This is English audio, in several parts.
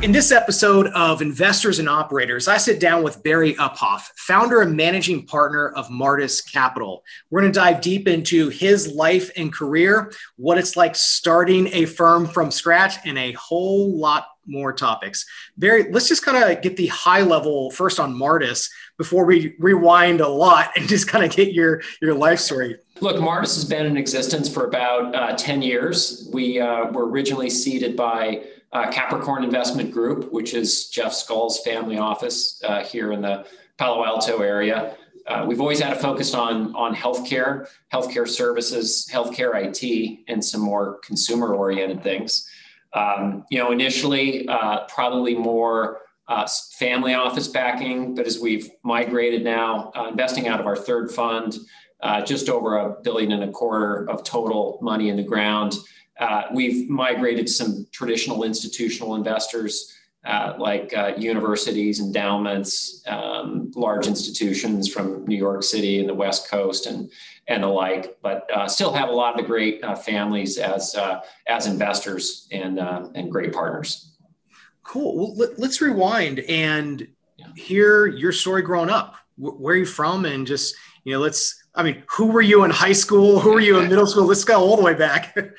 In this episode of Investors and Operators, I sit down with Barry Uphoff, founder and managing partner of Martis Capital. We're going to dive deep into his life and career, what it's like starting a firm from scratch, and a whole lot more topics. Barry, let's just kind of get the high level first on Martis before we rewind a lot and just kind of get your, your life story. Look, Martis has been in existence for about uh, 10 years. We uh, were originally seeded by uh, Capricorn Investment Group, which is Jeff Skoll's family office uh, here in the Palo Alto area. Uh, we've always had a focus on, on healthcare, healthcare services, healthcare IT, and some more consumer oriented things. Um, you know, initially, uh, probably more uh, family office backing, but as we've migrated now, uh, investing out of our third fund, just over a billion and a quarter of total money in the ground. Uh, we've migrated some traditional institutional investors uh, like uh, universities, endowments, um, large institutions from New York City and the West Coast, and and the like. But uh, still have a lot of the great uh, families as uh, as investors and and great partners. Cool. Well, let, us rewind and yeah. hear your story growing up. Where are you from? And just you know, let's. I mean, who were you in high school? Who were you in middle school? Let's go all the way back.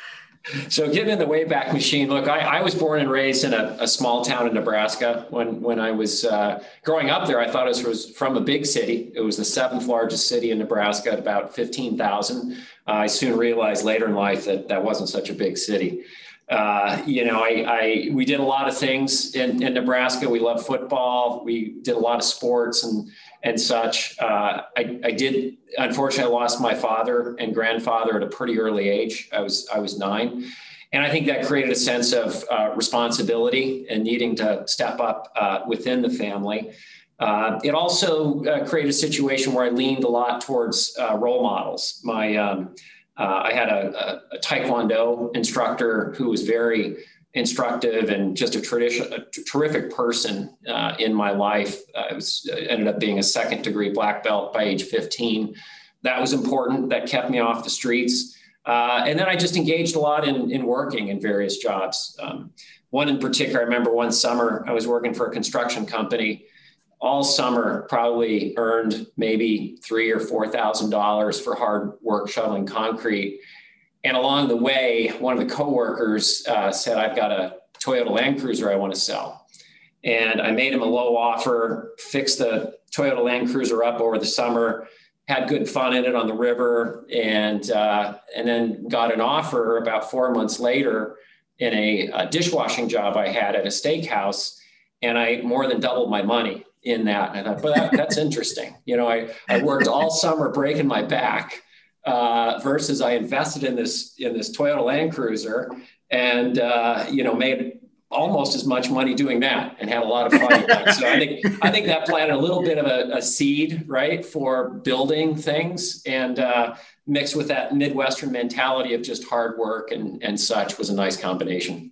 so getting in the Wayback Machine, look, I, I was born and raised in a, a, small town in Nebraska. When when I was uh, growing up there, I thought it was from a big city. It was the seventh largest city in Nebraska at about 15,000. Uh, I soon realized later in life that that wasn't such a big city. Uh, you know, I, I, we did a lot of things in, in Nebraska. We love football. We did a lot of sports and and such. Uh, I, I did unfortunately lost my father and grandfather at a pretty early age. I was I was nine, and I think that created a sense of uh, responsibility and needing to step up uh, within the family. Uh, it also uh, created a situation where I leaned a lot towards uh, role models. My um, I had a, a, a Taekwondo instructor who was very instructive and just a tradition, a terrific person uh, in my life. I was ended up being a second degree black belt by age 15. That was important. That kept me off the streets. Uh, and then I just engaged a lot in, in working in various jobs. Um, one in particular, I remember one summer I was working for a construction company. All summer, probably earned maybe three or four thousand dollars for hard work shoveling concrete and along the way, one of the coworkers uh, said, I've got a Toyota Land Cruiser I want to sell. And I made him a low offer, fixed the Toyota Land Cruiser up over the summer, had good fun in it on the river, and, uh, and then got an offer about four months later in a, a dishwashing job I had at a steakhouse. And I more than doubled my money in that. And I thought, well, that, that's interesting. You know, I, I worked all summer breaking my back uh, versus I invested in this in this Toyota Land Cruiser and uh, you know made almost as much money doing that and had a lot of fun. so I think I think that planted a little bit of a, a seed right for building things and uh, mixed with that Midwestern mentality of just hard work and and such was a nice combination.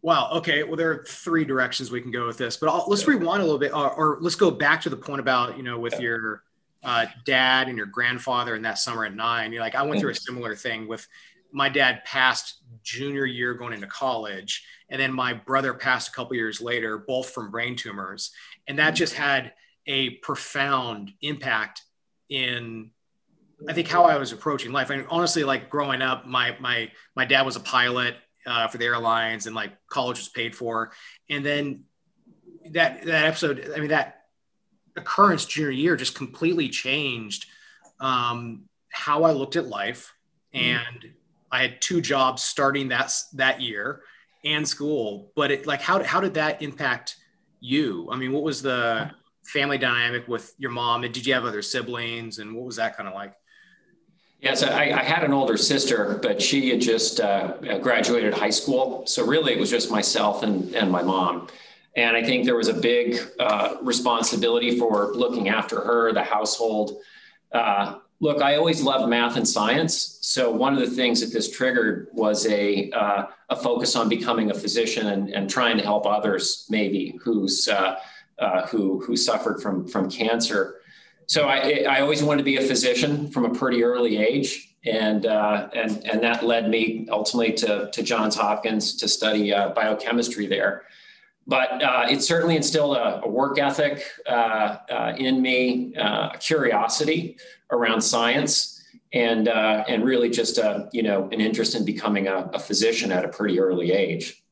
Wow. Okay. Well, there are three directions we can go with this, but I'll, let's rewind a little bit, or, or, let's go back to the point about you know with yeah. your uh, dad and your grandfather in that summer at nine. You're like, I went through a similar thing with my dad passed junior year going into college. And then my brother passed a couple years later, both from brain tumors. And that just had a profound impact in I think how I was approaching life. I mean, honestly, like growing up, my my my dad was a pilot uh, for the airlines, and like college was paid for. And then that that episode, I mean, that occurrence junior year just completely changed um, how I looked at life. Mm-hmm. And I had two jobs starting that that year and school. But it like how how did that impact you? I mean, what was the family dynamic with your mom? And did you have other siblings? And what was that kind of like? Yes, I, I, had an older sister, but she had just uh, graduated high school. So really, it was just myself and, and my mom. And I think there was a big uh, responsibility for looking after her, the household. Uh, look, I always loved math and science. So one of the things that this triggered was a, uh, a focus on becoming a physician and, and trying to help others, maybe who's uh, uh, who who suffered from from cancer. So I, I always wanted to be a physician from a pretty early age, and uh, and and that led me ultimately to to Johns Hopkins to study biochemistry there but uh, it certainly instilled a, a work ethic uh, uh, in me, uh, a curiosity around science, and uh, and really just a you know an interest in becoming a, a physician at a pretty early age.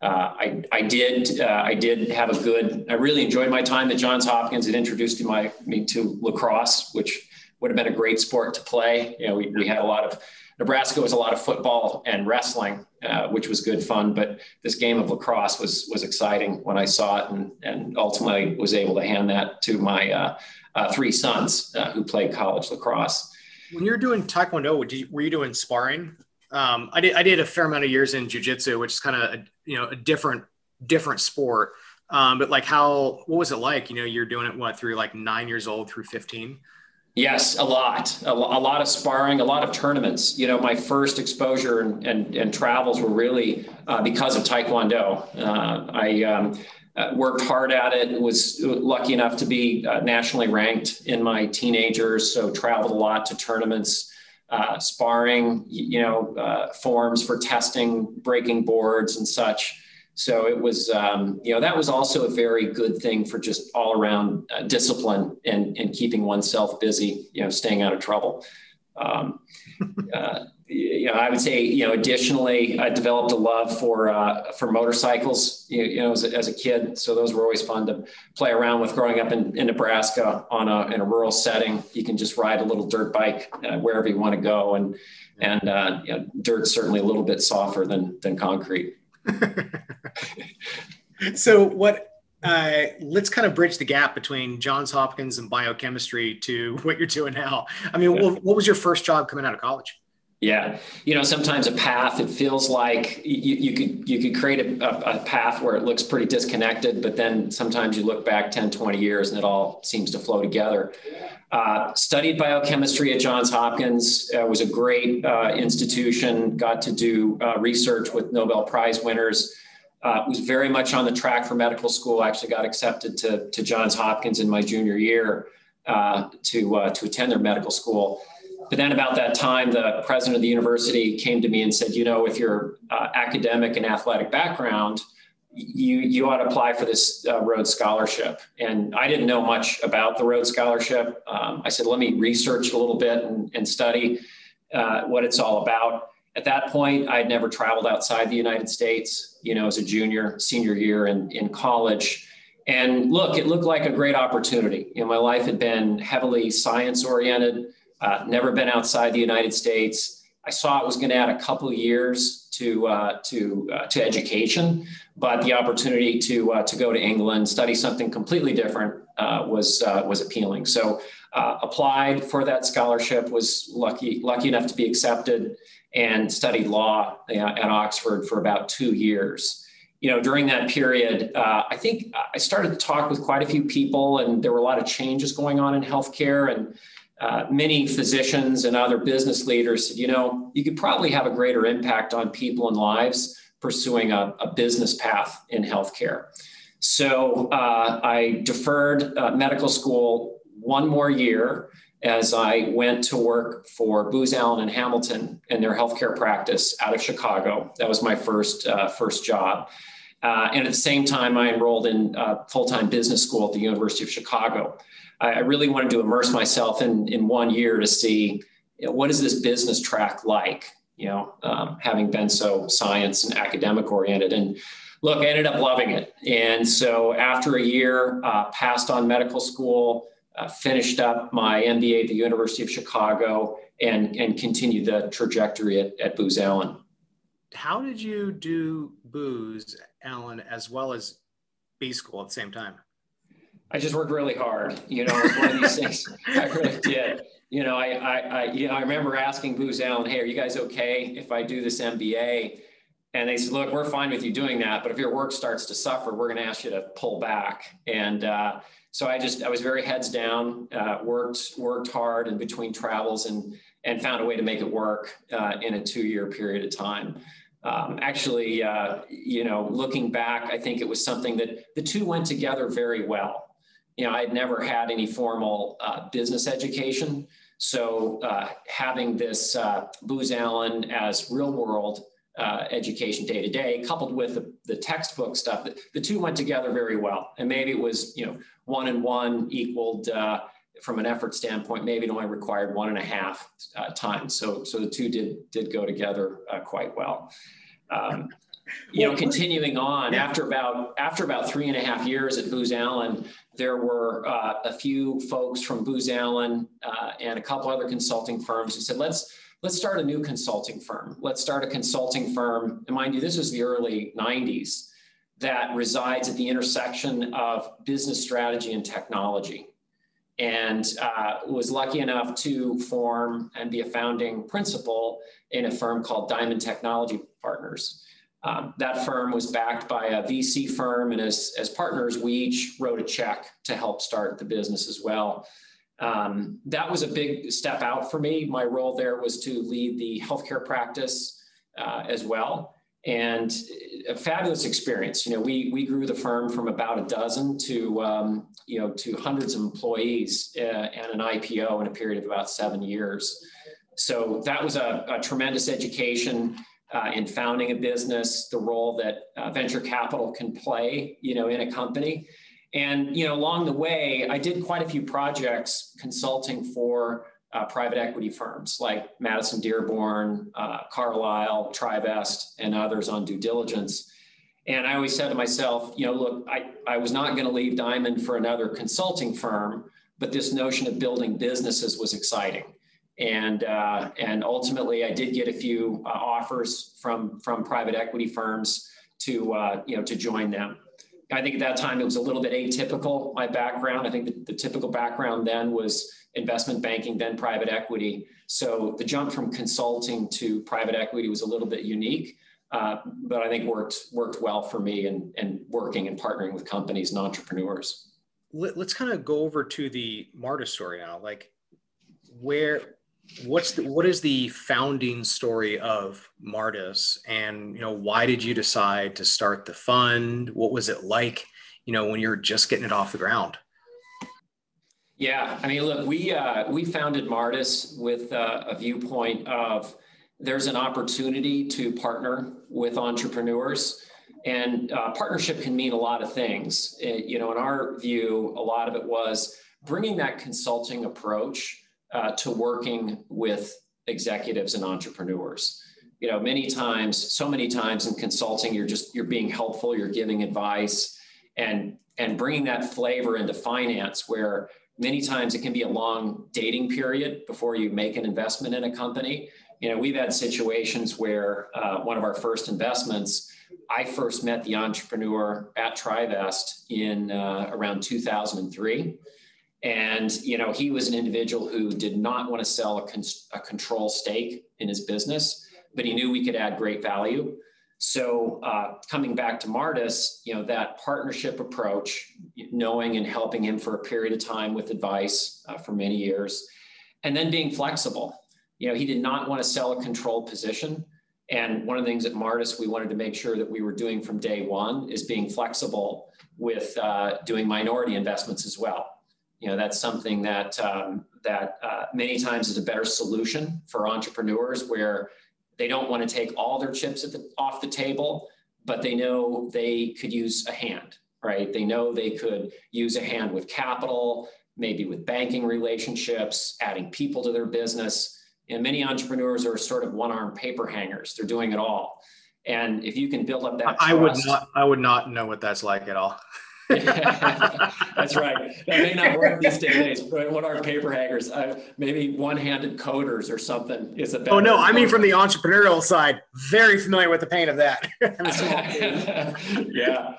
Uh, I, I did I did have a good. I really enjoyed my time at Johns Hopkins. It introduced my me to lacrosse, which would have been a great sport to play. You know, we, we had a lot of Nebraska was a lot of football and wrestling, uh, which was good fun. But this game of lacrosse was was exciting when I saw it, and and ultimately was able to hand that to my uh, uh, three sons uh, who played college lacrosse. When you're doing taekwondo, you, were you doing sparring? Um, I did I did a fair amount of years in jujitsu, which is kind of you know a different different sport. Um, but like how what was it like? You know, you're doing it what through like nine years old through fifteen. Yes, a lot, a, a, lot of sparring, a lot of tournaments. You know, my first exposure and, and, and travels were really uh, because of Taekwondo. Uh, I um, uh, worked hard at it, was lucky enough to be uh, nationally ranked in my teenagers, so traveled a lot to tournaments, uh, sparring, you know, uh, forms for testing, breaking boards and such. So it was, um, you know, that was also a very good thing for just all around uh, discipline and, and keeping oneself busy, you know, staying out of trouble. Um, uh, you know, I would say, you know, additionally, I developed a love for uh, for motorcycles, you, you know, as a, as a, kid. So those were always fun to play around with. Growing up in, in Nebraska on a in a rural setting, you can just ride a little dirt bike uh, wherever you want to go, and and uh, you know, dirt's certainly a little bit softer than than concrete. so what uh, let's kind of bridge the gap between Johns Hopkins and biochemistry to what you're doing now. I mean, yeah. what, what, was your first job coming out of college? Yeah, you know, sometimes a path it feels like you, you could you could create a, a, path where it looks pretty disconnected, but then sometimes you look back 10, 20 years and it all seems to flow together. Uh, studied biochemistry at Johns Hopkins. Uh, was a great uh, institution. Got to do uh, research with Nobel Prize winners. Uh, was very much on the track for medical school. Actually, got accepted to, to Johns Hopkins in my junior year uh, to to attend their medical school. But then, about that time, the president of the university came to me and said, "You know, with your academic and athletic background." you you ought to apply for this uh, Rhodes Scholarship. And I didn't know much about the Rhodes Scholarship. Um, I said, let me research a little bit and, and study uh, what it's all about. At that point, I had never traveled outside the United States, you know, as a junior, senior year in, in college. And look, it looked like a great opportunity. You know, my life had been heavily science oriented, uh, never been outside the United States. I saw it was going to add a couple years to uh, to uh, to education, but the opportunity to uh, to go to England, study something completely different, uh, was uh, was appealing. So uh, applied for that scholarship, was lucky lucky enough to be accepted, and studied law at Oxford for about two years. You know, during that period, I think I started to talk with quite a few people, and there were a lot of changes going on in healthcare and uh, many physicians and other business leaders said, you know, you could probably have a greater impact on people and lives pursuing a, a business path in healthcare. So uh, I deferred uh, medical school one more year as I went to work for Booz Allen and Hamilton in their healthcare practice out of Chicago. That was my first uh, first job. Uh, and at the same time, I enrolled in uh, full-time business school at the University of Chicago. I, really wanted to immerse myself in, in one year to see you know, what is this business track like, you know, um, having been so science and academic oriented. And look, I ended up loving it. And so after a year, uh, passed on medical school, uh, finished up my MBA at the University of Chicago, and, and continued the trajectory at, at Booz Allen. How did you do Booz Allen as well as B school at the same time? I just worked really hard. You know, it's one of these things. I really did. You know, I, I, I, you know, I remember asking Booz Allen, "Hey, are you guys okay if I do this MBA?" And they said, "Look, we're fine with you doing that, but if your work starts to suffer, we're going to ask you to pull back." And uh, so I just, I was very heads down, uh, worked, worked hard in between travels, and and found a way to make it work uh, in a two-year period of time. Um, actually, uh, you know, looking back, I think it was something that the two went together very well you know, I had never had any formal uh, business education. So uh, having this uh, Booz Allen as real world uh, education day to day, coupled with the, the textbook stuff. The, the, two went together very well. And maybe it was, you know, one and one equaled uh, from an effort standpoint. Maybe it only required one and a half uh, times. So, so the two did did go together uh, quite well. Um, you know, continuing on after about after about three and a half years at Booz Allen, there were uh, a few folks from Booz Allen uh, and a couple other consulting firms who said, let's let's start a new consulting firm. Let's start a consulting firm. And mind you, this was the early 90s that resides at the intersection of business strategy and technology. And uh, was lucky enough to form and be a founding principal in a firm called Diamond Technology Partners. Um, that firm was backed by a VC firm, and as, as partners, we each wrote a check to help start the business as well. Um, that was a big step out for me. My role there was to lead the healthcare practice uh, as well, and a fabulous experience. You know, we we grew the firm from about a dozen to um, you know to hundreds of employees uh, and an IPO in a period of about seven years. So that was a, a tremendous education uh, in founding a business, the role that uh, venture capital can play, you know, in a company. And, you know, along the way, I did quite a few projects consulting for uh, private equity firms like Madison Dearborn, uh, Carlyle, Trivest, and others on due diligence. And I always said to myself, you know, look, I, I was not going to leave Diamond for another consulting firm, but this notion of building businesses was exciting and uh, and ultimately I did get a few uh, offers from from private equity firms to uh, you know to join them. I think at that time it was a little bit atypical my background. I think the, the typical background then was investment banking, then private equity. So the jump from consulting to private equity was a little bit unique. Uh, but I think worked worked well for me and and working and partnering with companies and entrepreneurs. Let, us kind of go over to the Martis story now. Like, where what's the, what is the founding story of Martis? And you know why did you decide to start the fund? What was it like you know when you're just getting it off the ground? Yeah I mean look we uh, we founded Martis with uh, a viewpoint of there's an opportunity to partner with entrepreneurs. And uh, partnership can mean a lot of things. It, you know in our view a lot of it was bringing that consulting approach uh, to working with executives and entrepreneurs. You know many times so many times in consulting you're just you're being helpful you're giving advice and and bringing that flavor into finance where many times it can be a long dating period before you make an investment in a company. You know we've had situations where uh, one of our first investments i first met the entrepreneur at trivest in uh, around 2003 and you know, he was an individual who did not want to sell a, con- a control stake in his business, but he knew we could add great value. So uh, coming back to Martis, you know, that partnership approach, knowing and helping him for a period of time with advice uh, for many years, and then being flexible. You know, he did not want to sell a controlled position. And one of the things at Martis we wanted to make sure that we were doing from day one is being flexible with uh, doing minority investments as well you know that's something that um, that uh, many times is a better solution for entrepreneurs where they don't want to take all their chips the, off the table but they know they could use a hand right? They know they could use a hand with capital maybe with banking relationships adding people to their business. And many entrepreneurs are sort of one-arm paper hangers. They're doing it all. And if you can build up that i would not i would not know what that's like at all That's right. That may not work these days, but what are paper hangers? Uh, maybe one-handed coders or something is a better. Oh no, I mean from the entrepreneurial side, very familiar with the pain of that. yeah.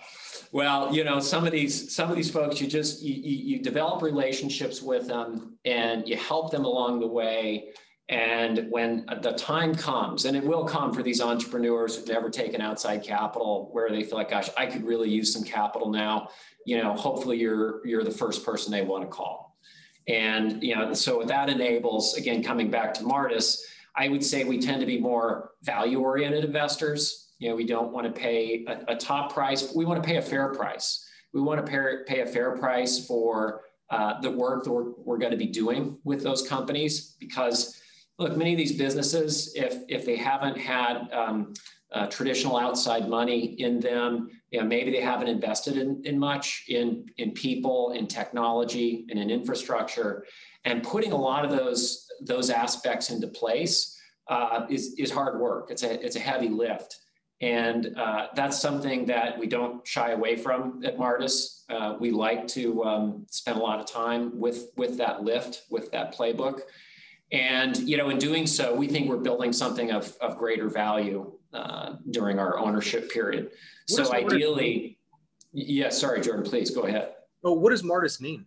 Well, you know, some of these some of these folks, you just you, you develop relationships with them, and you help them along the way and when the time comes, and it will come for these entrepreneurs who've never taken outside capital, where they feel like, gosh, I could really use some capital now. You know, hopefully you're you're the first person they want to call. And you know, so that enables, again, coming back to Martis, I would say we tend to be more value-oriented investors. You know, we don't want to pay a, a top price, but we want to pay a fair price. We want to pay, pay a fair price for uh, the work that we're, we're going to be doing with those companies because look, many of these businesses, if if they haven't had um, uh, traditional outside money in them, you know, maybe they haven't invested in, in much in in people, in technology, and in infrastructure, and putting a lot of those those aspects into place uh, is is hard work. It's a it's a heavy lift. And uh, that's something that we don't shy away from at Martis. Uh, we like to um, spend a lot of time with, with that lift, with that playbook. And, you know, in doing so, we think we're building something of, of greater value uh, during our ownership period. What so ideally, yeah, sorry, Jordan, please go ahead. Oh, what does Martis mean?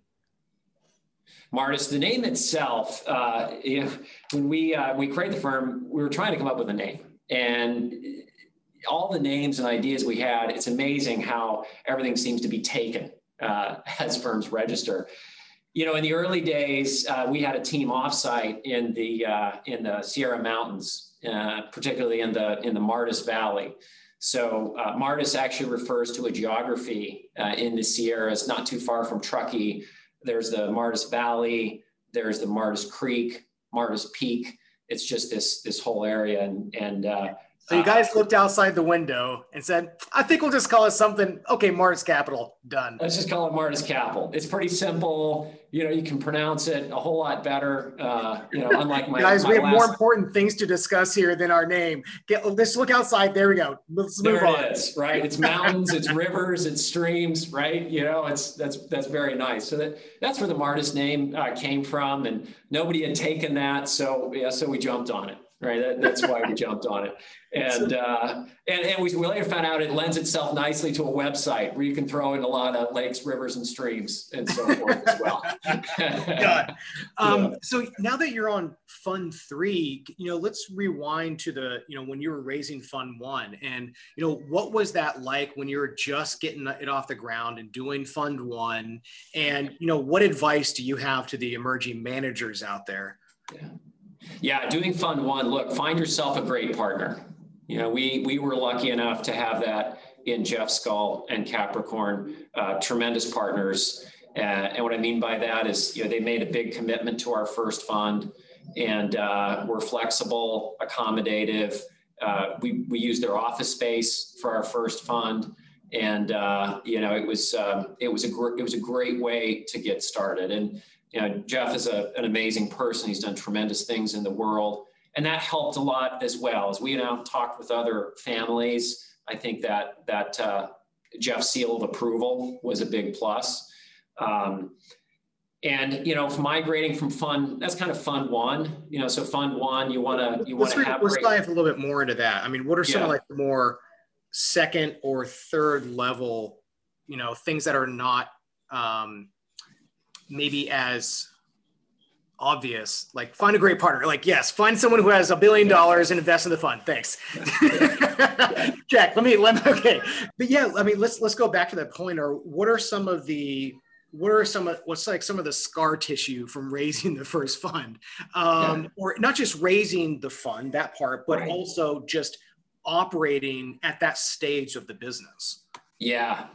Martis, the name itself, uh, when we, uh, we created the firm, we were trying to come up with a name. And all the names and ideas we had, it's amazing how everything seems to be taken uh, as firms register. You know, in the early days, uh, we had a team offsite in the uh, in the Sierra Mountains, uh, particularly in the in the Martis Valley. So uh, Martis actually refers to a geography uh, in the Sierras, not too far from Truckee. There's the Martis Valley. There's the Martis Creek, Martis Peak. It's just this this whole area, and and so you guys looked outside the window and said, I think we'll just call it something. Okay, Martis Capital, done. Let's just call it Martis Capital. It's pretty simple. You know, you can pronounce it a whole lot better. Uh, you know, unlike my guys, my we have last... more important things to discuss here than our name. Get let's look outside. There we go. Let's move there on. It is, right? It's mountains, it's rivers, it's streams, right? You know, it's that's that's very nice. So that that's where the Martis name uh, came from, and nobody had taken that, so yeah, so we jumped on it right? That, that's why we jumped on it. And, uh, and, and we, we later found out it lends itself nicely to a website where you can throw in a lot of lakes, rivers, and streams and so forth as well. Um. So now that you're on Fund Three, you know, let's rewind to the, you know, when you were raising Fund One, and you know, what was that like when you were just getting it off the ground and doing Fund One? And you know, what advice do you have to the emerging managers out there? Yeah. Yeah, doing Fund One. Look, find yourself a great partner. You know, we we were lucky enough to have that in Jeff Skoll and Capricorn, uh, tremendous partners. Uh, and what I mean by that is, you know, they made a big commitment to our first fund, and uh, we're flexible, accommodative. Uh, we we used their office space for our first fund, and uh, you know, it was um, it was a gr- it was a great way to get started. And you know, Jeff is a, an amazing person. He's done tremendous things in the world. And that helped a lot as well. As we now talked with other families, I think that that uh, Jeff seal of approval was a big plus. Um, and you know, migrating from fund, that's kind of fund one. You know, so fund one, you want to you want to have. Let's dive a little bit more into that. I mean, what are some yeah. of like the more second or third level, you know, things that are not um, maybe as obvious like find a great partner. Like yes find someone who has a billion dollars and invest in the fund. Thanks. Jack let me let me okay. But yeah i mean let's let's go back to that point. Or what are some of the what are some of what's like some of the scar tissue from raising the first fund? Um, yeah. or not just raising the fund that part but right. also just operating at that stage of the business. Yeah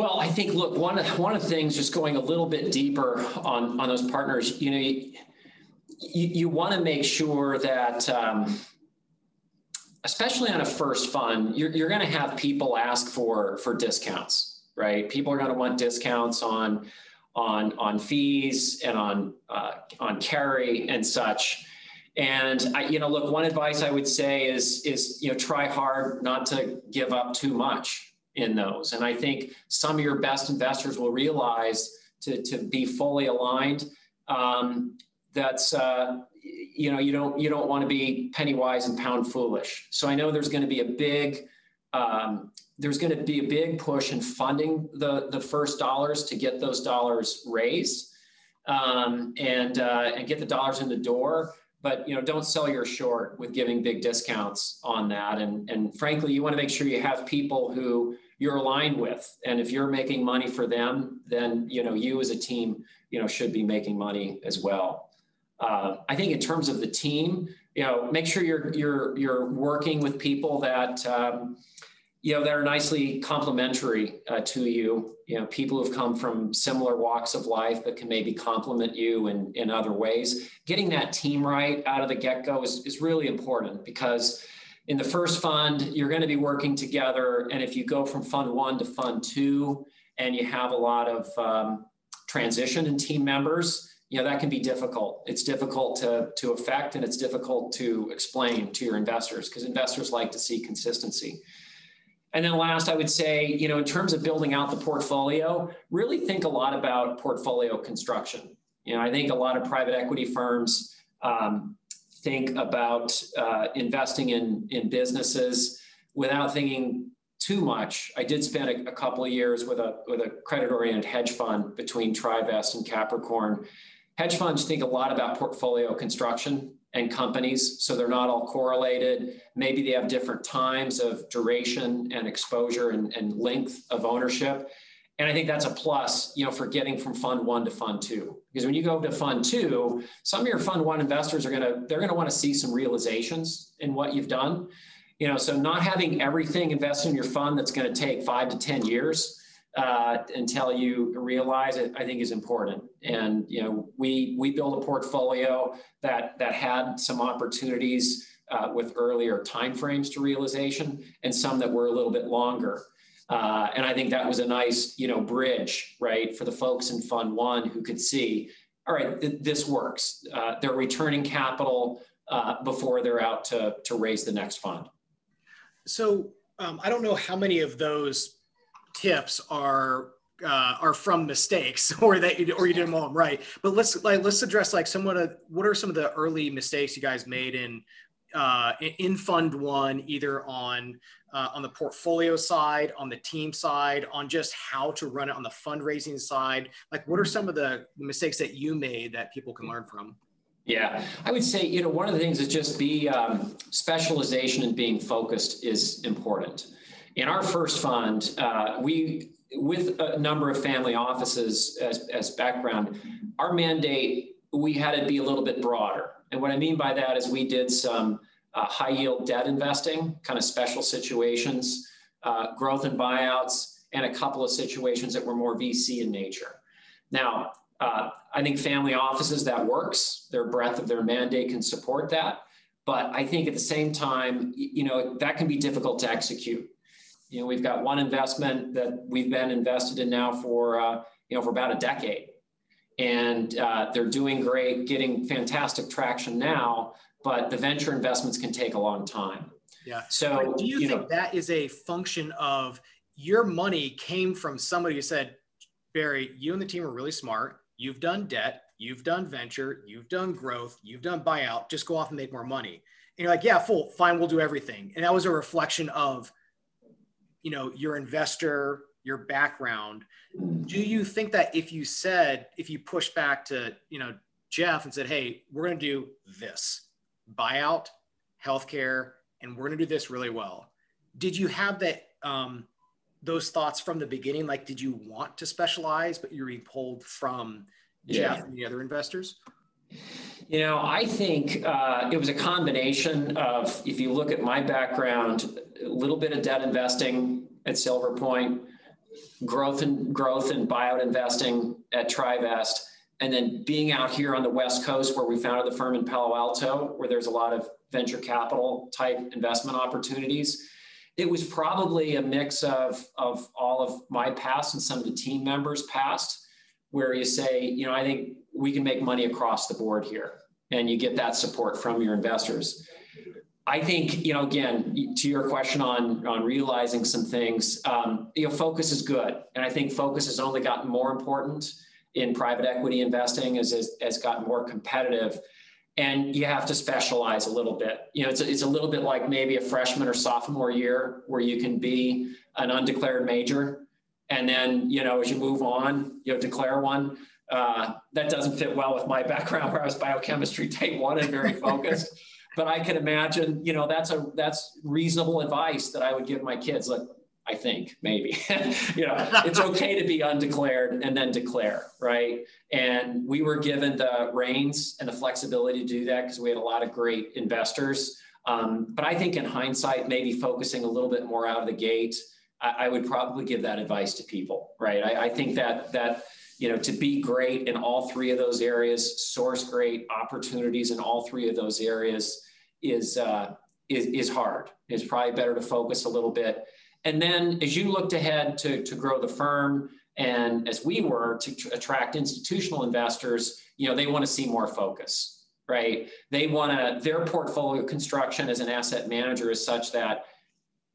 well, I think look one of one of the things just going a little bit deeper on on those partners. You know, you, you want to make sure that. Um, especially on a first fund, you're, you're going to have people ask for for discounts, right? People are going to want discounts on on on fees and on uh, on carry and such. And I, you know, look, one advice I would say is is you know try hard not to give up too much in those. And I think some of your best investors will realize to, to be fully aligned. Um, that's uh, you know you don't you don't want to be penny wise and pound foolish. So I know there's going to be a big um, there's going to be a big push in funding the the first dollars to get those dollars raised um, and uh, and get the dollars in the door but you know don't sell your short with giving big discounts on that and and frankly you want to make sure you have people who you're aligned with. And if you're making money for them then you know you as a team you know should be making money as well. Uh, i think in terms of the team you know make sure you're you're you're working with people that um, you know that are nicely complementary uh, to you. You know people who've come from similar walks of life but can maybe complement you in, in other ways. Getting that team right out of the get-go is, is really important because in the first fund you're going to be working together and if you go from fund one to fund two and you have a lot of um, transition in team members you know that can be difficult it's difficult to to affect and it's difficult to explain to your investors because investors like to see consistency and then last, I would say, you know, in terms of building out the portfolio, really think a lot about portfolio construction. You know, I think a lot of private equity firms um, think about uh, investing in in businesses without thinking too much. I did spend a, a couple of years with a with a credit oriented hedge fund between Trivest and Capricorn. Hedge funds think a lot about portfolio construction and companies. So they're not all correlated. Maybe they have different times of duration and exposure and, and length of ownership. And I think that's a plus, you know, for getting from fund one to fund two. Because when you go to fund two, some of your fund one investors are gonna, they're gonna want to see some realizations in what you've done. You know, so not having everything invested in your fund that's to take five to 10 years uh, until you realize it, I think is important. And you know, we we built a portfolio that that had some opportunities uh, with earlier timeframes to realization, and some that were a little bit longer. Uh, and I think that was a nice, you know, bridge, right, for the folks in Fund One who could see, all right, th- this works. Uh, they're returning capital uh, before they're out to to raise the next fund. So um, I don't know how many of those tips are uh, are from mistakes or that you, or you did them all right. But let's like let's address like somewhat of what are some of the early mistakes you guys made in uh, in Fund One, either on uh, on the portfolio side, on the team side, on just how to run it on the fundraising side. Like, what are some of the mistakes that you made that people can learn from? Yeah, I would say you know one of the things is just be um, specialization and being focused is important. In our first fund, uh, we, with a number of family offices as, as background, our mandate, we had it be a little bit broader. And what I mean by that is we did some uh, high yield debt investing, kind of special situations, uh, growth and buyouts, and a couple of situations that were more VC in nature. Now, uh, I think family offices that works. Their breadth of their mandate can support that. But I think at the same time, you know, that can be difficult to execute you know, we've got one investment that we've been invested in now for, uh, you know, for about a decade. And uh, they're doing great, getting fantastic traction now, but the venture investments can take a long time. Yeah. So, but do you, you think know, that is a function of your money came from somebody who said, Barry, you and the team are really smart. You've done debt, you've done venture, you've done growth, you've done buyout. Just go off and make more money. And you're like, yeah, full, fine, we'll do everything. And that was a reflection of you know your investor your background do you think that if you said if you push back to you know jeff and said hey we're going to do this buyout healthcare and we're going to do this really well did you have that um, those thoughts from the beginning like did you want to specialize but you're being pulled from jeff yeah. and the other investors you know, I think uh, it was a combination of, if you look at my background, a little bit of debt investing at Silver Point, growth and growth and buyout investing at Trivest, and then being out here on the West Coast where we founded the firm in Palo Alto, where there's a lot of venture capital type investment opportunities. It was probably a mix of, of all of my past and some of the team members' past, where you say, you know, I think we can make money across the board here. And you get that support from your investors. I think, you know, again, to your question on, on realizing some things, um, you know, focus is good. And I think focus has only gotten more important in private equity investing as, as, as gotten more competitive. And you have to specialize a little bit. You know, it's a, it's a little bit like maybe a freshman or sophomore year where you can be an undeclared major. And then, you know, as you move on, you know, declare one. Uh, that doesn't fit well with my background where I was biochemistry type one and very focused. But I can imagine, you know, that's a that's reasonable advice that I would give my kids. Like, I think maybe, you know, it's okay to be undeclared and then declare, right? And we were given the reins and the flexibility to do that because we had a lot of great investors. Um, but I think in hindsight, maybe focusing a little bit more out of the gate, I, I would probably give that advice to people, right? I, I think that that you know to be great in all three of those areas, source great opportunities in all three of those areas is uh, is, is hard. It's probably better to focus a little bit. And then as you looked ahead to, to grow the firm, and as we were to tr- attract institutional investors, you know, they want to see more focus, right? They want to, their portfolio construction as an asset manager is such that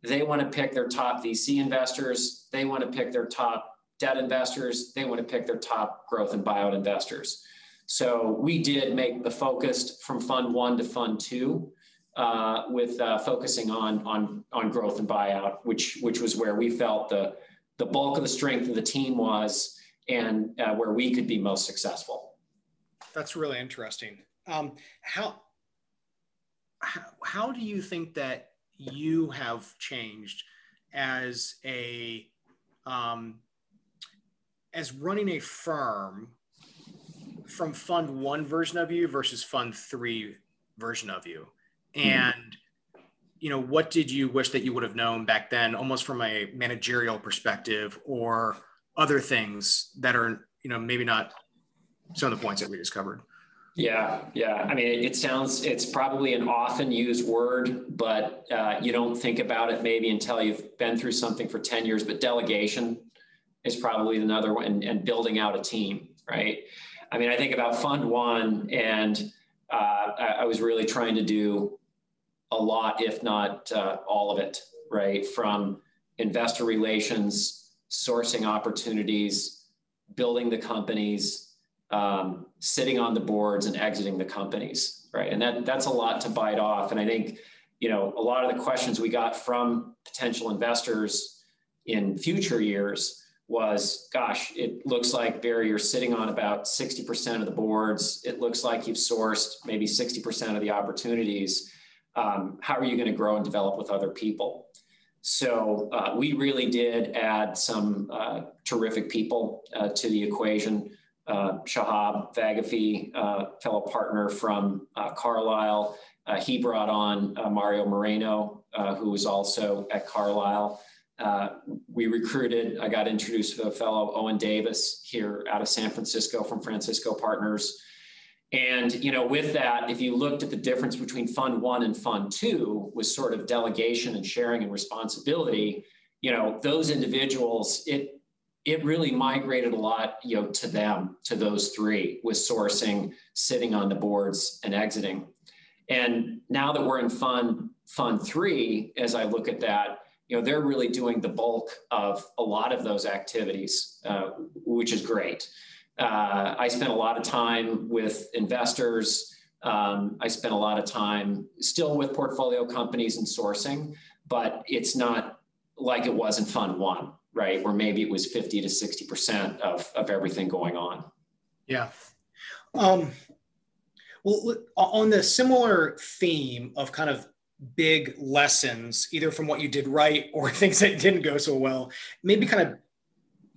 they want to pick their top VC investors, they want to pick their top debt investors, they want to pick their top growth and buyout investors. So we did make the focus from fund one to fund two uh, with uh, focusing on, on, on growth and buyout, which, which was where we felt the, the bulk of the strength of the team was and uh, where we could be most successful. That's really interesting. Um, how, how, how do you think that you have changed as a um, as running a firm from fund one version of you versus fund three version of you. Mm-hmm. and you know what did you wish that you would have known back then almost from a managerial perspective or other things that are you know maybe not some of the points that we just covered? Yeah yeah. I mean it sounds it's probably an often used word but uh, you don't think about it maybe until you've been through something for 10 years but delegation is probably another one and, and building out a team right i mean i think about fund one and uh, I, I was really trying to do a lot, if not uh, all of it, right? From investor relations, sourcing opportunities, building the companies, um, sitting on the boards, and exiting the companies, right? And that that's a lot to bite off. And I think you know a lot of the questions we got from potential investors in future years was gosh it looks like barry you're sitting on about 60% of the boards it looks like you've sourced maybe 60% of the opportunities um, how are you going to grow and develop with other people? So uh, we really did add some uh, terrific people uh, to the equation. Uh, Shahab Vagafi, uh, fellow partner from uh, Carlyle, he brought on Mario Moreno, who was also at Carlyle. we recruited, I got introduced to a fellow Owen Davis here out of San Francisco from Francisco Partners. And you know, with that, if you looked at the difference between Fund One and Fund Two, was sort of delegation and sharing and responsibility. You know, those individuals, it it really migrated a lot, you know, to them, to those three, with sourcing, sitting on the boards, and exiting. And now that we're in Fund Fund Three, as I look at that, you know, they're really doing the bulk of a lot of those activities, uh, which is great. Uh, I spent a lot of time with investors. Um, I spent a lot of time still with portfolio companies and sourcing, but it's not like it was in Fund One, right? Where maybe it was 50 to 60% of, of everything going on. Yeah. Um, well, on the similar theme of kind of big lessons, either from what you did right or things that didn't go so well, maybe kind of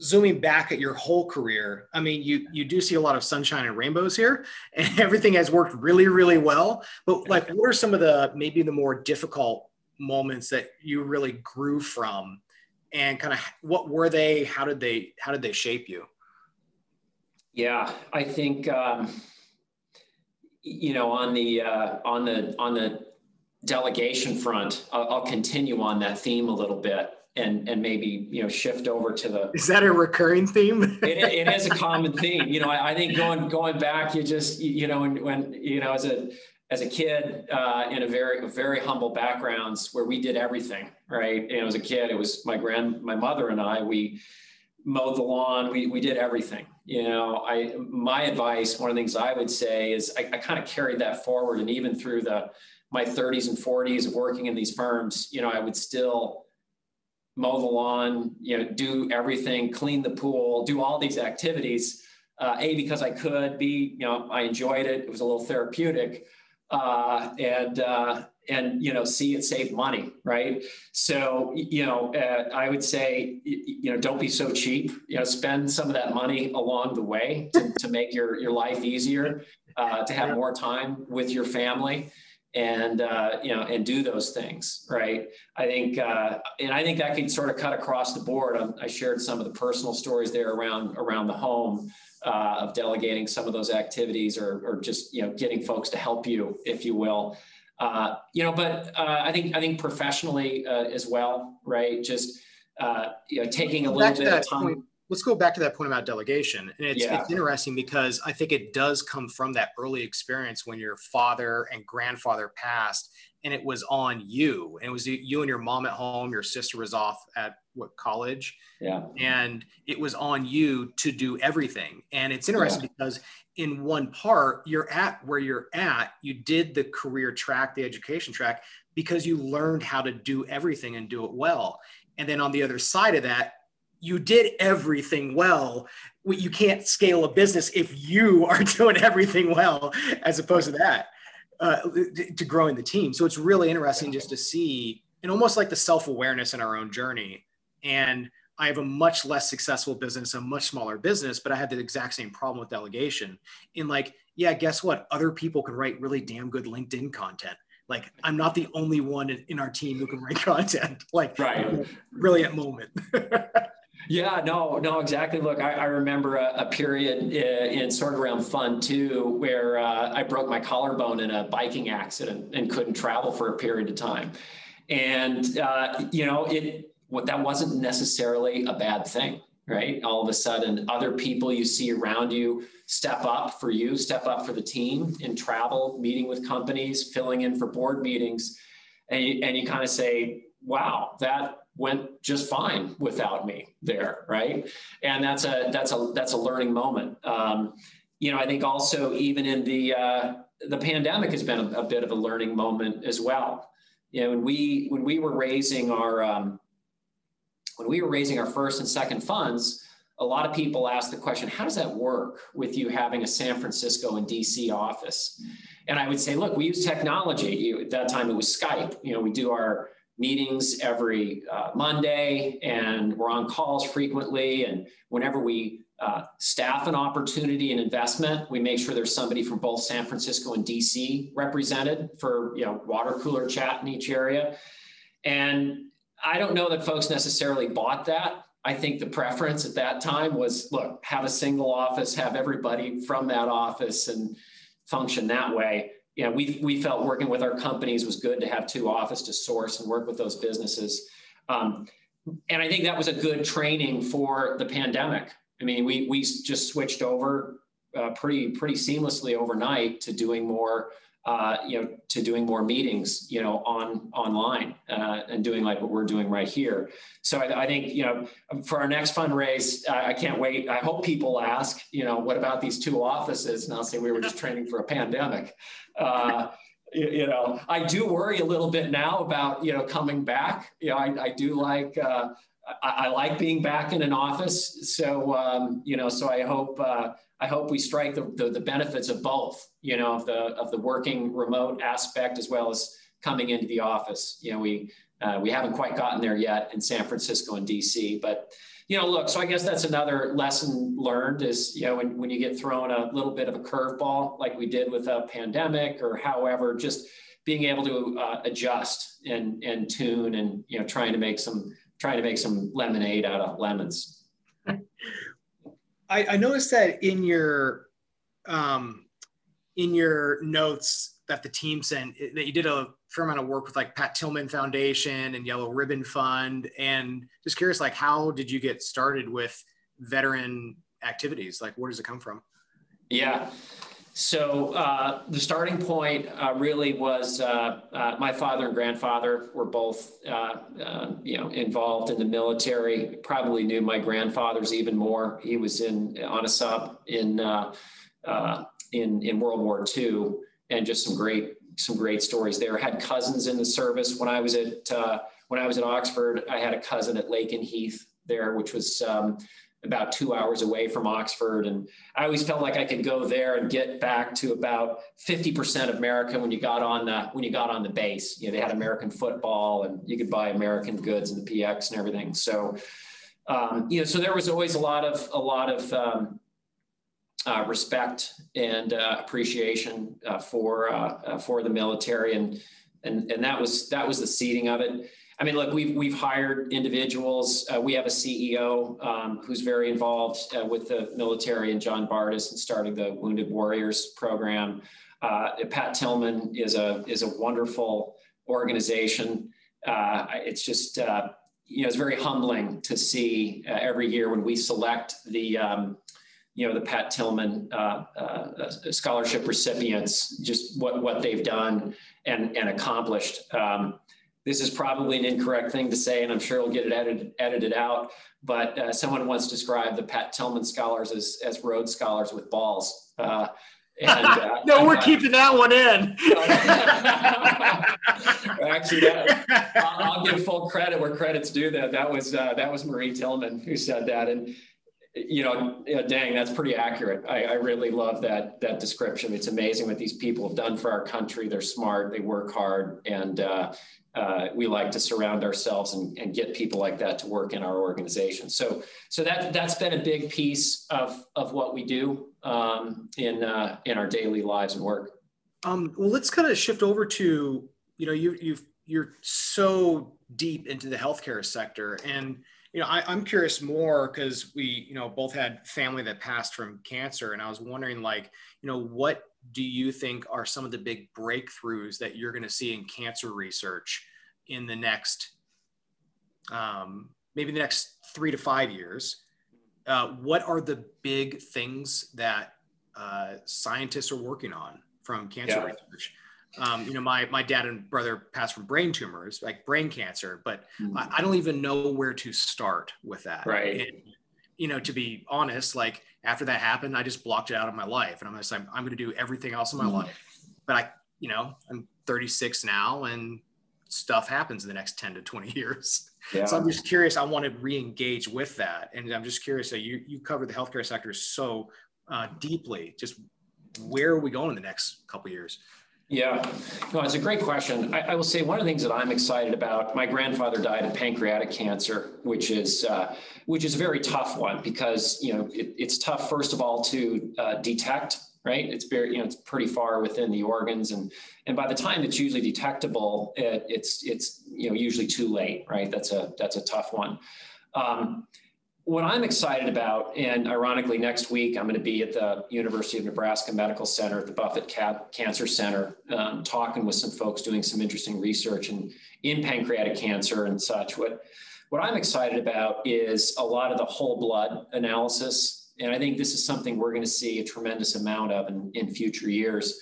zooming back at your whole career, I mean, you you do see a lot of sunshine and rainbows here, and everything has worked really, really well. But like, what are some of the maybe the more difficult moments that you really grew from, and kind of what were they? How did they how did they shape you? Yeah, I think um, you know on the uh, on the on the delegation front, I'll, I'll continue on that theme a little bit and and maybe you know shift over to the is that a recurring theme? It, it is a common theme. You know I, I, think going going back you just you know when, when you know as a as a kid uh, in a very very humble backgrounds where we did everything right? And as a kid it was my grand my mother and i we mowed the lawn we, we did everything. You know i my advice one of the things i would say is i, I kind of carried that forward and even through the my 30s and 40s of working in these firms you know i would still mow the lawn, you know, do everything, clean the pool, do all these activities. Uh, a because I could. B you know I enjoyed it. It was a little therapeutic, uh, and uh, and you know C it saved money, right? So you know uh, I would say you know don't be so cheap. You know spend some of that money along the way to, to make your your life easier, uh, to have more time with your family and uh, you know and do those things right? I think uh, and i think that could sort of cut across the board. I, I shared some of the personal stories there around around the home uh, of delegating some of those activities or, or just you know getting folks to help you if you will. Uh, you know but uh, i think i think professionally uh, as well right? Just you know taking a little bit of time point let's go back to that point about delegation. And it's, yeah. it's interesting because I think it does come from that early experience when your father and grandfather passed and it was on you. And it was you and your mom at home, your sister was off at what college. Yeah. And it was on you to do everything. And it's interesting yeah. because in one part, you're at where you're at, you did the career track, the education track, because you learned how to do everything and do it well. And then on the other side of that, you did everything well. You can't scale a business if you are doing everything well, as opposed to that, uh, to growing the team. So it's really interesting just to see, and almost like the self awareness in our own journey. And I have a much less successful business, a much smaller business, but I had the exact same problem with delegation. In like, yeah, guess what? Other people can write really damn good LinkedIn content like I'm not the only one in, in, our team who can write content. Like, right, brilliant moment. Yeah, no, no, exactly. Look, I, I remember a, a, period in, in, sort of around fun too, where uh, I broke my collarbone in a biking accident and couldn't travel for a period of time. And, uh, you know, it, what that wasn't necessarily a bad thing, right? All of a sudden, other people you see around you step up for you, step up for the team in travel, meeting with companies, filling in for board meetings. And you, and you kind of say, wow, that went just fine without me there, right? And that's a that's a that's a learning moment. Um, you know, I think also even in the uh, the pandemic has been a, a, bit of a learning moment as well. You know, when we when we were raising our um, when we were raising our first and second funds, a lot of people asked the question, how does that work with you having a San Francisco and DC office? And I would say, look, we use technology. At that time, it was Skype. You know, we do our meetings every uh, Monday, and we're on calls frequently. And whenever we uh, staff an opportunity and investment, we make sure there's somebody from both San Francisco and DC represented for you know water cooler chat in each area. And I don't know that folks necessarily bought that. I think the preference at that time was look, have a single office, have everybody from that office and function that way you know, we, we felt working with our companies was good to have two office to source and work with those businesses. Um, and I think that was a good training for the pandemic. I mean, we, we just switched over uh, pretty, pretty seamlessly overnight to doing more uh, you know, to doing more meetings, you know, on online uh, and doing like what we're doing right here. So I, I think, you know, for our next fundraise, I, I can't wait. I hope people ask, you know, what about these two offices? And I'll say we were just training for a pandemic. Uh, you, you, know, I do worry a little bit now about, you know, coming back. You know, I, I do like, uh, I, I, like being back in an office. So, um, you know, so I hope, uh, I hope we strike the, the, the, benefits of both, you know, of the, of the working remote aspect as well as coming into the office. You know, we, uh, we haven't quite gotten there yet in San Francisco and DC, but, you know, look, so I guess that's another lesson learned is, you know, when, when you get thrown a little bit of a curveball like we did with a pandemic or however, just being able to uh, adjust and, and tune and, you know, trying to make some, trying to make some lemonade out of lemons. I, I noticed that in your um, in your notes that the team sent that you did a fair amount of work with like Pat Tillman Foundation and Yellow Ribbon Fund, and just curious, like how did you get started with veteran activities? Like where does it come from? Yeah. So uh, the starting point uh, really was uh, uh my father and grandfather were both, uh, uh, you know, involved in the military. Probably knew my grandfather's even more. He was in on a sub in in in World War II, and just some great some great stories there. Had cousins in the service when I was at when I was at Oxford. I had a cousin at Lakenheath there, which was um, about two hours away from Oxford. And I always felt like I could go there and get back to about 50% of America when you got on the, when you got on the base. You know, they had American football and you could buy American goods and the PX and everything. So, um, you know, so there was always a lot of, a lot of, um, uh, respect and uh, appreciation uh, for uh, uh, for the military, and and and that was that was the seeding of it. I mean, look, we've we've hired individuals. Uh, we have a CEO um, who's very involved with the military, and John Bardis, and starting the Wounded Warriors program. Pat Tillman is a is a wonderful organization. it's just you know, it's very humbling to see uh, every year when we select the, um, you know, the Pat Tillman uh, uh, scholarship recipients, just what, what they've done and, and accomplished. Um, this is probably an incorrect thing to say, and I'm sure we'll get it edited, edited out. But uh, someone once described the Pat Tillman scholars as, as Rhodes scholars with balls. Uh, and, uh, no, we're keeping that one in. Actually, that, I'll, I'll, give full credit where credit's due. That that was uh, that was Marie Tillman who said that, and you know, dang, that's pretty accurate. I, I, really love that that description. It's amazing what these people have done for our country. They're smart, they work hard, and uh, uh, we like to surround ourselves and, and, get people like that to work in our organization. So, so that that's been a big piece of of what we do um, in uh, in our daily lives and work. Um, well, let's kind of shift over to you know you you've you're so deep into the healthcare sector and you know I, am curious more because we you know both had family that passed from cancer and i was wondering like you know what do you think are some of the big breakthroughs that you're going to see in cancer research in the next um, maybe the next three to five years uh, what are the big things that uh, scientists are working on from cancer yeah. research um, you know, my my dad and brother passed from brain tumors, like brain cancer, but mm-hmm. I, I, don't even know where to start with that. Right. And, you know, to be honest, like after that happened, I just blocked it out of my life, and I'm just I'm, I'm going to do everything else in my mm-hmm. life. But I, you know, I'm 36 now, and stuff happens in the next 10 to 20 years. Yeah. So I'm just curious. I want to re-engage with that, and I'm just curious. So you you cover the healthcare sector so uh, deeply. Just where are we going in the next couple years? Yeah, no, it's a great question. I, I, will say one of the things that I'm excited about. My grandfather died of pancreatic cancer, which is uh, which is a very tough one because you know it, it's tough first of all to uh, detect. Right, it's very you know it's pretty far within the organs, and and by the time it's usually detectable, it, it's it's you know usually too late. Right, that's a that's a tough one. Um, what I'm excited about, and ironically, next week I'm going to be at the University of Nebraska Medical Center at the Buffett Cancer Center, um, talking with some folks doing some interesting research in, in pancreatic cancer and such. What, what I'm excited about is a lot of the whole blood analysis. And I think this is something we're going to see a tremendous amount of in, in future years.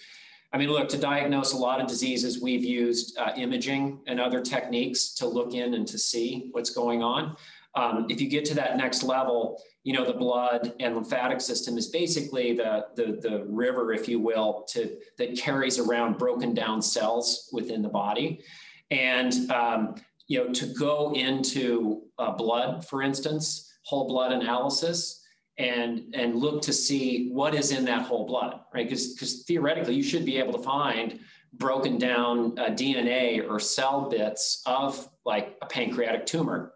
I mean, look, to diagnose a lot of diseases, we've used uh, imaging and other techniques to look in and to see what's going on. Um, if you get to that next level, you know, the blood and lymphatic system is basically the, the, the river, if you will, to, that carries around broken down cells within the body. And, um, you know, to go into uh, blood, for instance, whole blood analysis, and and look to see what is in that whole blood, right? Because because theoretically you should be able to find broken down uh, DNA or cell bits of like a pancreatic tumor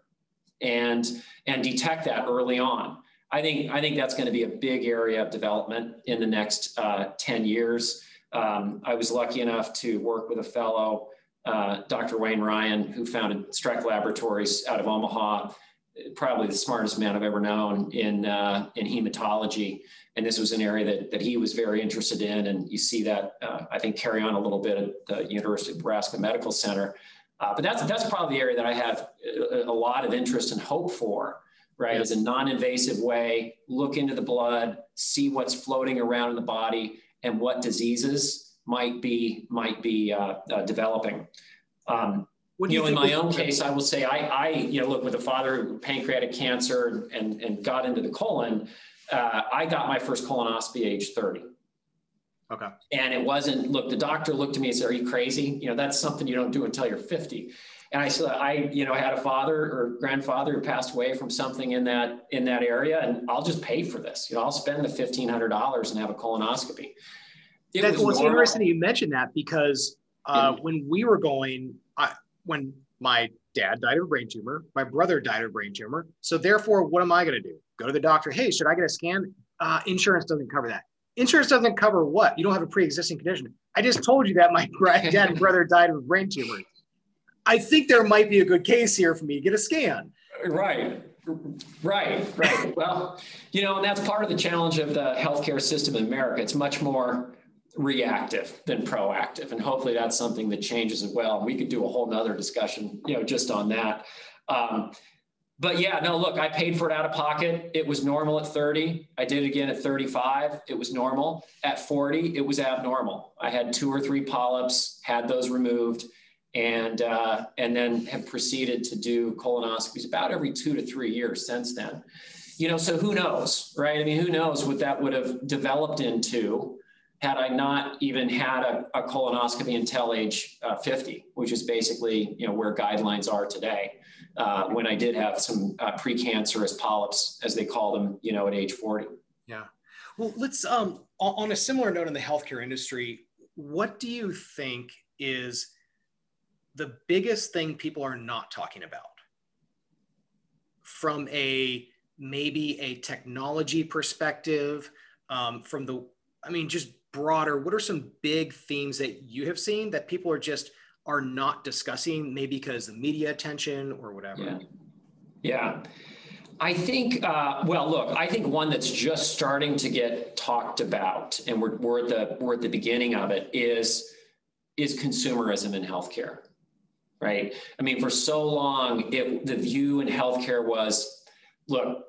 and and detect that early on. I think I think that's going to be a big area of development in the next uh, 10 years. Um, I was lucky enough to work with a fellow, uh, Dr. Wayne Ryan, who founded Streck Laboratories out of Omaha, probably the smartest man I've ever known in uh, in hematology. And this was an area that, that he was very interested in. And you see that, uh, I think, carry on a little bit at the University of Nebraska Medical Center. Uh, but that's that's probably the area that I have a, a lot of interest and hope for, right? As a non-invasive way, look into the blood, see what's floating around in the body, and what diseases might be might be uh, uh, developing. Um, you, you know, in my own case, I will say I, I, you know, look with a father pancreatic cancer and and got into the colon. Uh, I got my first colonoscopy age 30. Okay. And it wasn't, look, the doctor looked at me and said, Are you crazy? You know, that's something you don't do until you're 50. And I said, I, you know, had a father or grandfather who passed away from something in that in that area, and I'll just pay for this. You know, I'll spend the fifteen hundred dollars and have a colonoscopy. It That's was interesting you mentioned that because uh, yeah. when we were going, I, when my dad died of a brain tumor, my brother died of a brain tumor. So therefore, what am I going to do? Go to the doctor. Hey, should I get a scan? uh, insurance doesn't cover that. Insurance doesn't cover what? You don't have a pre-existing condition. I just told you that my dad and brother died of a brain tumor. I think there might be a good case here for me to get a scan. Right. Right, right. Well, you know, and that's part of the challenge of the healthcare system in America. It's much more reactive than proactive. And hopefully that's something that changes as well. We could do a whole nother discussion, you know, just on that. Um, but yeah, no, look, I paid for it out of pocket. It was normal at 30. I did it again at 35. It was normal. At 40, it was abnormal. I had two or three polyps, had those removed, and uh, and then have proceeded to do colonoscopies about every two to three years since then. You know, so who knows, right? I mean, who knows what that would have developed into had I not even had a, a colonoscopy until age uh, 50, which is basically you know where guidelines are today uh, when I did have some uh, precancerous polyps, as they call them, you know, at age 40. Yeah. Well, let's, um, on a similar note in the healthcare industry, what do you think is the biggest thing people are not talking about from a maybe a technology perspective, um, from the, I mean, just broader, what are some big themes that you have seen that people are just are not discussing, maybe because the media attention or whatever? Yeah. Yeah. I think, uh, well, look, I think one that's just starting to get talked about, and we're, we're, at the, we're at the beginning of it, is, is consumerism in healthcare, right? I mean, for so long, it, the view in healthcare was, look,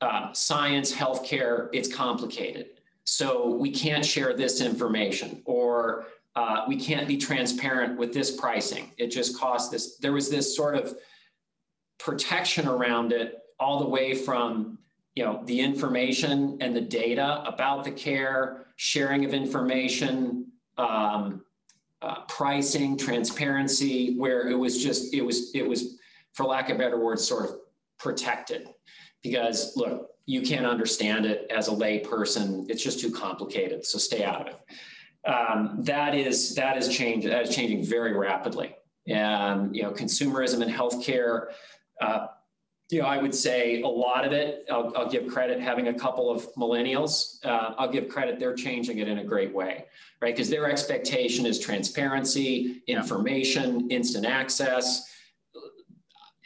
uh, science, healthcare, it's complicated. So we can't share this information, or uh, we can't be transparent with this pricing. It just costs this. There was this sort of protection around it all the way from you know the information and the data about the care, sharing of information, um, uh, pricing, transparency, where it was just it was it was for lack of better words sort of protected because look you can't understand it as a lay person it's just too complicated so stay out of it um, that is that is change that is changing very rapidly. And you know, consumerism in healthcare. Uh, you know, I would say a lot of it. I'll, I'll give credit having a couple of millennials. Uh, I'll give credit; they're changing it in a great way, right? Because their expectation is transparency, information, instant access.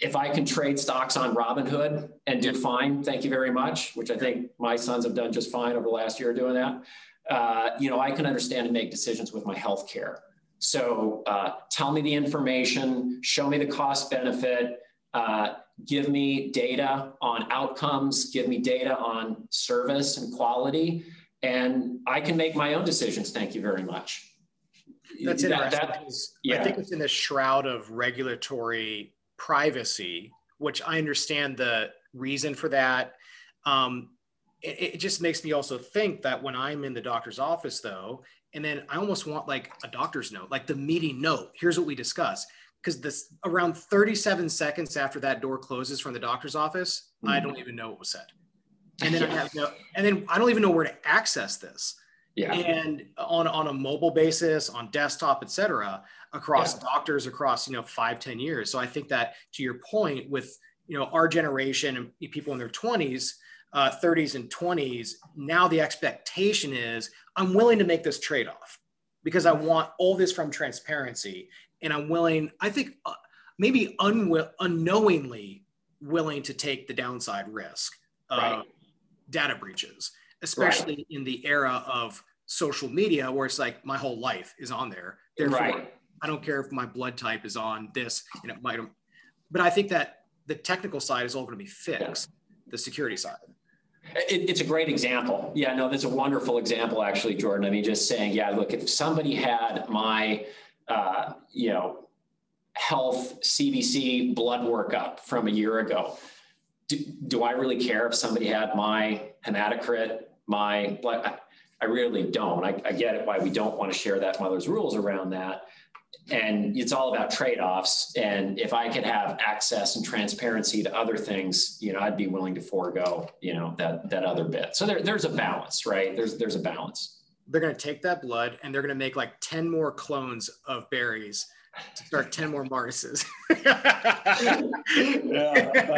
If I can trade stocks on Robinhood and do fine, thank you very much. Which I think my sons have done just fine over the last year doing that uh, you know, I can understand and make decisions with my health care. So uh, tell me the information, show me the cost benefit, uh, give me data on outcomes, give me data on service and quality, and I can make my own decisions. Thank you very much. That's that, interesting. That, yeah. I think it's in the shroud of regulatory privacy, which I understand the reason for that. Um, it, it just makes me also think that when I'm in the doctor's office, though, and then I almost want like a doctor's note, like the meeting note. Here's what we discuss. Because this around 37 seconds after that door closes from the doctor's office, mm-hmm. I don't even know what was said. And then yeah. I have no, and then I don't even know where to access this. Yeah. And on, on a mobile basis, on desktop, et cetera, across yeah. doctors across, you know, five ten years. So I think that to your point with, you know, our generation and people in their 20s, uh, 30s and 20s, now the expectation is I'm willing to make this trade off because I want all this from transparency. And I'm willing, I think uh, maybe unwi- unknowingly willing to take the downside risk of right. data breaches, especially right. in the era of social media where it's like my whole life is on there. Therefore, right. I don't care if my blood type is on this and it might, but I think that the technical side is all going to be fixed, yeah. the security side. It, it's a great example. Yeah, no, that's a wonderful example, actually, Jordan. I mean, just saying, yeah, look, if somebody had my, uh, you know, health CBC blood workup from a year ago, do, do I really care if somebody had my hematocrit, my? I, really don't. I, I get it why we don't want to share that mother's rules around that and it's all about trade-offs and if i could have access and transparency to other things you know i'd be willing to forego you know that that other bit so there, there's a balance right there's there's a balance they're to take that blood and they're to make like 10 more clones of berries start 10 more Martises. yeah, I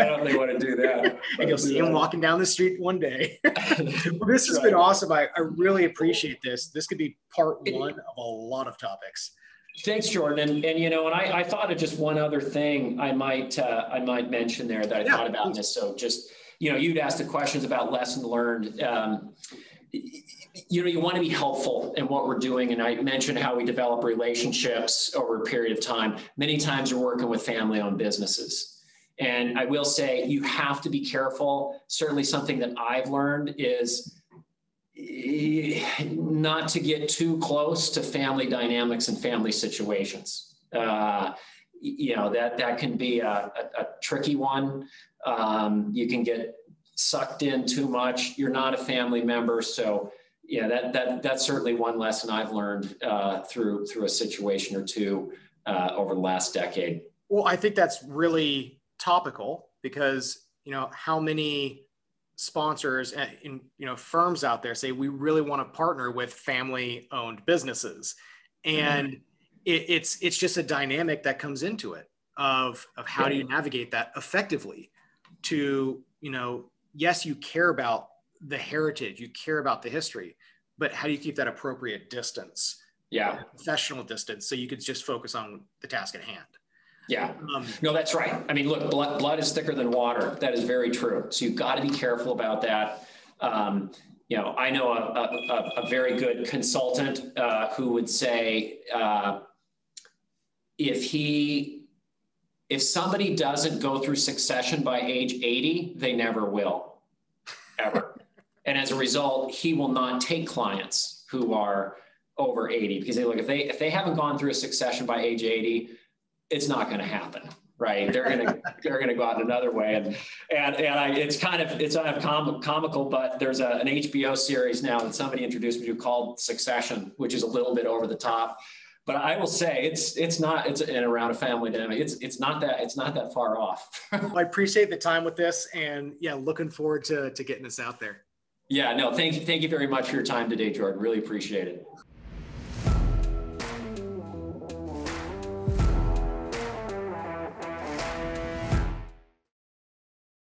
don't think I want to do that. and you'll see him walking down the street one day. well, this has been awesome. I, I really appreciate this. This could be part one of a lot of topics. Thanks, Jordan. And, and you know, and I, I thought of just one other thing I might uh, I might mention there that I yeah, thought about please. this. So just you know, you'd asked the questions about lesson learned. Um, you know, you want to be helpful in what we're doing. And I mentioned how we develop relationships over a period of time. Many times we're working with family owned businesses. And I will say you have to be careful. Certainly, something that I've learned is not to get too close to family dynamics and family situations. Uh, you know that that can be a, a, a tricky one. Um, you can get sucked in too much. You're not a family member, so yeah, that that that's certainly one lesson I've learned uh, through through a situation or two uh, over the last decade. Well, I think that's really topical because you know how many sponsors and you know firms out there say we really want to partner with family owned businesses and mm-hmm. it, it's it's just a dynamic that comes into it of of how do you navigate that effectively to you know yes you care about the heritage you care about the history but how do you keep that appropriate distance yeah professional distance so you could just focus on the task at hand yeah. Um, no, that's right. I mean, look, blood, blood is thicker than water. That is very true. So you've got to be careful about that. Um, you know, I know a, a, a very good consultant uh, who would say uh, if he, if somebody doesn't go through succession by age 80, they never will, ever. And as a result, he will not take clients who are over 80 because they look if they if they haven't gone through a succession by age 80 it's not going to happen right? They're going to they're to go out another way. And and and I, it's kind of it's kind of com- comical but there's a, an hbo series now that somebody introduced me to called succession which is a little bit over the top. But i will say it's it's not it's in around a family dynamic. It's it's not that it's not that far off. I appreciate the time with this and yeah looking forward to to getting this out there yeah no thank you thank you very much for your time today jordan. Really appreciate it